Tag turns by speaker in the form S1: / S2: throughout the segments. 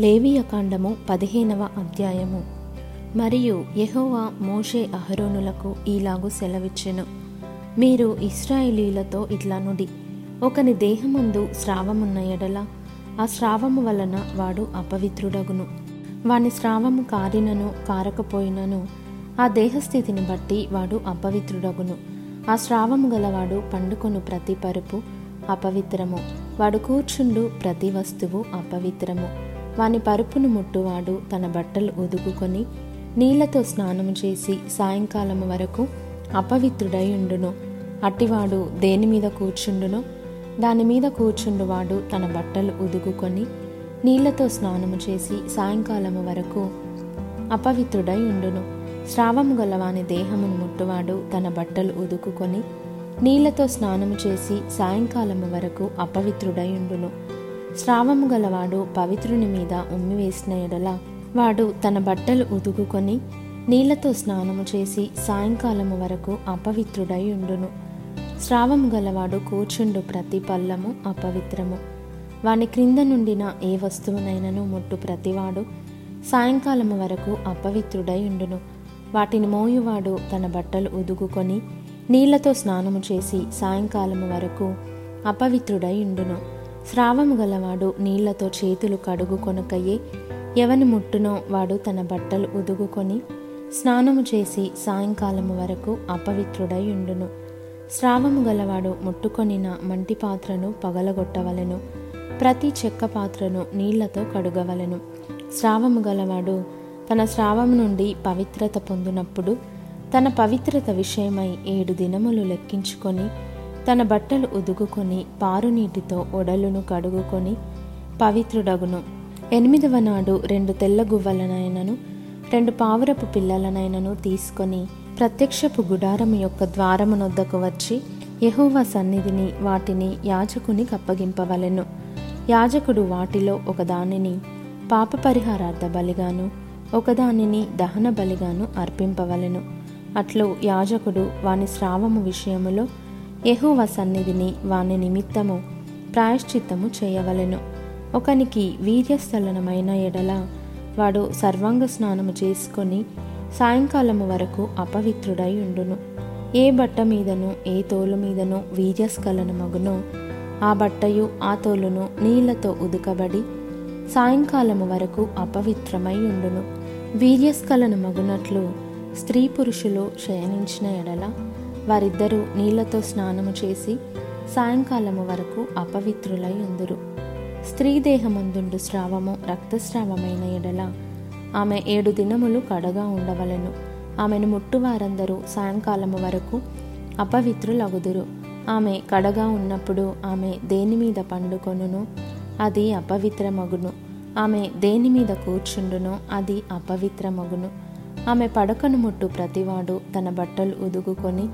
S1: లేవియకాండము పదిహేనవ అధ్యాయము. మరియు యహోవా మోషే అహరోనులకు ఈలాగు సెలవిచ్చెను. మీరు ఇస్రాయేలీలతో ఇట్లా నుడి. ఒకని దేహమందు స్రావమున్న ఎడల ఆ స్రావము వలన వాడు అపవిత్రుడగును. వాని స్రావము కారినను కారకపోయినను ఆ దేహస్థితిని బట్టి వాడు అపవిత్రుడగును. ఆ స్రావము గలవాడు పండుకొను ప్రతి పరుపు అపవిత్రము. వాడు కూర్చుండు ప్రతి వస్తువు అపవిత్రము. వాని పరుపును ముట్టువాడు తన బట్టలు ఉదుకుకొని నీళ్ళతో స్నానము చేసి సాయంకాలము వరకు అపవిత్రుడై ఉండును. అట్టివాడు దేని మీద కూర్చుండునో? దాని మీద కూర్చుండువాడు తన బట్టలు ఉదుకుకొని నీళ్ళతో స్నానము చేసి సాయంకాలము వరకు అపవిత్రుడై ఉండును. స్రావము గలవాని దేహమును ముట్టువాడు తన బట్టలు ఉదుకుకొని నీళ్ళతో స్నానము చేసి సాయంకాలము వరకు అపవిత్రుడై ఉండును. స్రావము గలవాడు పవిత్రుని మీద ఉమ్మివేసిన ఎడల వాడు తన బట్టలు ఉదుకుకొని నీళ్ళతో స్నానము చేసి సాయంకాలము వరకు అపవిత్రుడై ఉండును. స్రావము గలవాడు కూర్చుండు ప్రతి పల్లము అపవిత్రము. వాని క్రింద నుండిన ఏ వస్తువునైనను ముట్టు ప్రతివాడు సాయంకాలము వరకు అపవిత్రుడై ఉండును. వాటిని మోయువాడు తన బట్టలు ఉదుగుకొని నీళ్ళతో స్నానము చేసి సాయంకాలము వరకు అపవిత్రుడై ఉండును. స్రావము గలవాడు నీళ్ళతో చేతులు కడుగుకొనకయ్యే ఎవని ముట్టునో వాడు తన బట్టలు ఉదుగుకొని స్నానము చేసి సాయంకాలము వరకు అపవిత్రుడై ఉండును స్రావము గలవాడు ముట్టుకొనిన మంటి పాత్రను పగలగొట్టవలెను ప్రతి చెక్క పాత్రను నీళ్ళతో కడుగవలెను. స్రావము గలవాడు తన స్రావము నుండి పవిత్రత పొందినప్పుడు తన పవిత్రత విషయమై ఏడు దినములు లెక్కించుకొని తన బట్టలు ఉదుగుకొని పారునీటితో ఒడలును కడుగుకొని పవిత్రుడగును. ఎనిమిదవ నాడు రెండు తెల్ల గువ్వలనైనను రెండు పావురపు పిల్లలనైనను తీసుకొని ప్రత్యక్షపు గుడారము యొక్క ద్వారమునొద్దకు వచ్చి యెహోవా సన్నిధిని వాటిని యాజకుని కప్పగింపవలెను. యాజకుడు వాటిలో ఒకదానిని పాప పరిహారార్థ బలిగాను ఒకదానిని దహన బలిగాను అర్పింపవలెను. అట్లు యాజకుడు వాని స్రావము విషయములో యెహోవా సన్నిధిని వాని నిమిత్తము ప్రాయశ్చిత్తము చేయవలెను. ఒకనికి వీర్యస్థలనమైన ఎడల వాడు సర్వాంగ స్నానము చేసుకొని సాయంకాలము వరకు అపవిత్రుడై ఉండును. ఏ బట్ట మీదను ఏ తోలు మీదను వీర్యస్కలనమగునో ఆ బట్టయు ఆ తోలును నీళ్ళతో ఉదుకబడి సాయంకాలము వరకు అపవిత్రమై ఉండును. వీర్యస్కలనమగునట్లు స్త్రీ పురుషులు శయనించిన ఎడల వారిద్దరూ నీళ్ళతో స్నానము చేసి సాయంకాలము వరకు అపవిత్రులై ఉందురు. స్త్రీ దేహమందుండు స్రావము రక్తస్రావమైన ఎడల ఆమె ఏడు దినములు కడగా ఉండవలెను. ఆమెను ముట్టువారందరూ సాయంకాలము వరకు అపవిత్రులగుదురు. ఆమె కడగా ఉన్నప్పుడు ఆమె దేని మీద పండుకొనును? అది అపవిత్రమగును. ఆమె దేని మీద కూర్చుండునో? అది అపవిత్రమగును. ఆమె పడకను ముట్టు ప్రతివాడు తన బట్టలు ఉదుగుకొని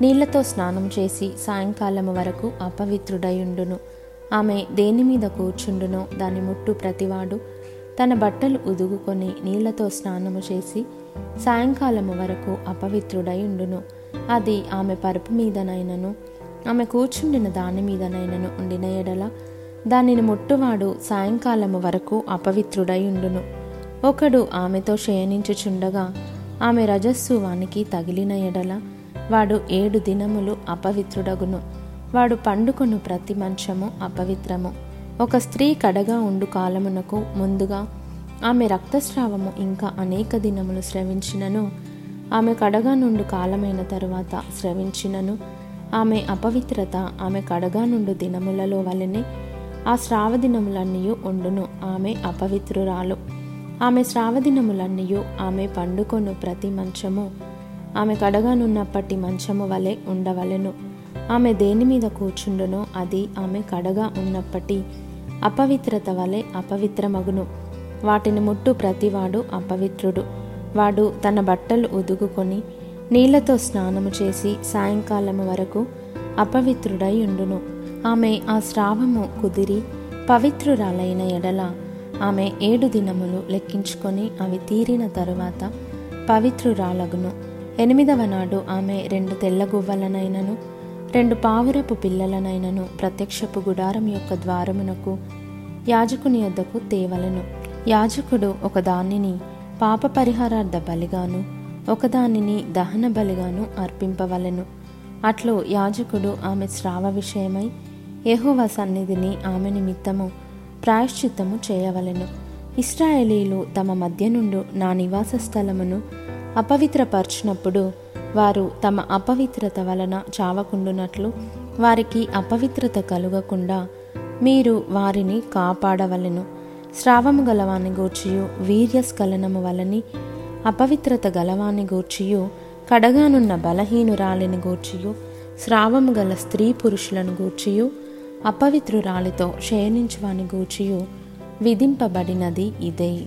S1: నీళ్ళతో స్నానం చేసి సాయంకాలము వరకు అపవిత్రుడయుండును. ఆమె దేని మీద కూర్చుండునో దాని ముట్టు ప్రతివాడు తన బట్టలు ఉదుగుకొని నీళ్ళతో స్నానము చేసి సాయంకాలము వరకు అపవిత్రుడై ఉండును అది ఆమె పరుపు మీదనైనను ఆమె కూర్చుండిన దాని మీదనైనను ఉండిన ఎడల దానిని ముట్టువాడు సాయంకాలము వరకు అపవిత్రుడై ఉండును ఒకడు ఆమెతో శయనించుచుండగా ఆమె రజస్సు వానికి తగిలిన ఎడల వాడు ఏడు దినములు అపవిత్రుడగును. వాడు పండుకొను ప్రతి మంచము అపవిత్రము. ఒక స్త్రీ కడగా ఉండు కాలమునకు ముందుగా ఆమె రక్తస్రావము ఇంకా అనేక దినములు స్రవించినను. ఆమె కడగా నుండు కాలమైన తరువాత స్రవించినను. ఆమె అపవిత్రత ఆమె కడగా నుండు దినములలో వలనే ఆ శ్రావదినములన్నీ ఉండును. ఆమె అపవిత్రురాలు. ఆమె శ్రావదినములన్నీ ఆమె పండుకొను ప్రతి మంచము ఆమె కడగానున్నప్పటి మంచము వలె ఉండవలెను. ఆమె దేని మీద కూర్చుండునో అది ఆమె కడగా ఉన్నప్పటి అపవిత్రత వలె అపవిత్రమగును. వాటిని ముట్టు ప్రతివాడు అపవిత్రుడు. వాడు తన బట్టలు ఉదుగుకొని నీళ్ళతో స్నానము చేసి సాయంకాలము వరకు అపవిత్రుడై ఉండును. ఆమె ఆ స్రావము కుదిరి పవిత్రురాలైన ఎడల ఆమె ఏడు దినములు లెక్కించుకొని అవి తీరిన తరువాత పవిత్రురాలగును. ఎనిమిదవ నాడు ఆమె రెండు తెల్ల గువ్వలనైనను రెండు పావురపు పిల్లలనైనను ప్రత్యక్షపు గుడారం యొక్క ద్వారమునకు యాజకుని యొద్దకు తేవలెను. యాజకుడు ఒక దానిని పాప పరిహారార్థ బలిగాను ఒకదానిని దహన బలిగాను అర్పింపవలెను. అట్లు యాజకుడు ఆమె స్రావ విషయమై యెహోవా సన్నిధిని ఆమె నిమిత్తము ప్రాయశ్చిత్తము చేయవలెను. ఇస్రాయేలీలు తమ మధ్య నుండి నా నివాస స్థలమును అపవిత్రపరచినప్పుడు వారు తమ అపవిత్రత వలన చావకుండునట్లు వారికి అపవిత్రత కలుగకుండా మీరు వారిని కాపాడవలెను. స్రావము గలవాని గూర్చియు వీర్యస్ఖలనము వలని అపవిత్రత గలవాని గూర్చియు కడగానున్న బలహీనురాలిని గూర్చియు స్రావము గల స్త్రీ పురుషులను గూర్చియు అపవిత్రురాలితో క్షయణించువాని గూర్చియు విధింపబడినది ఇదే.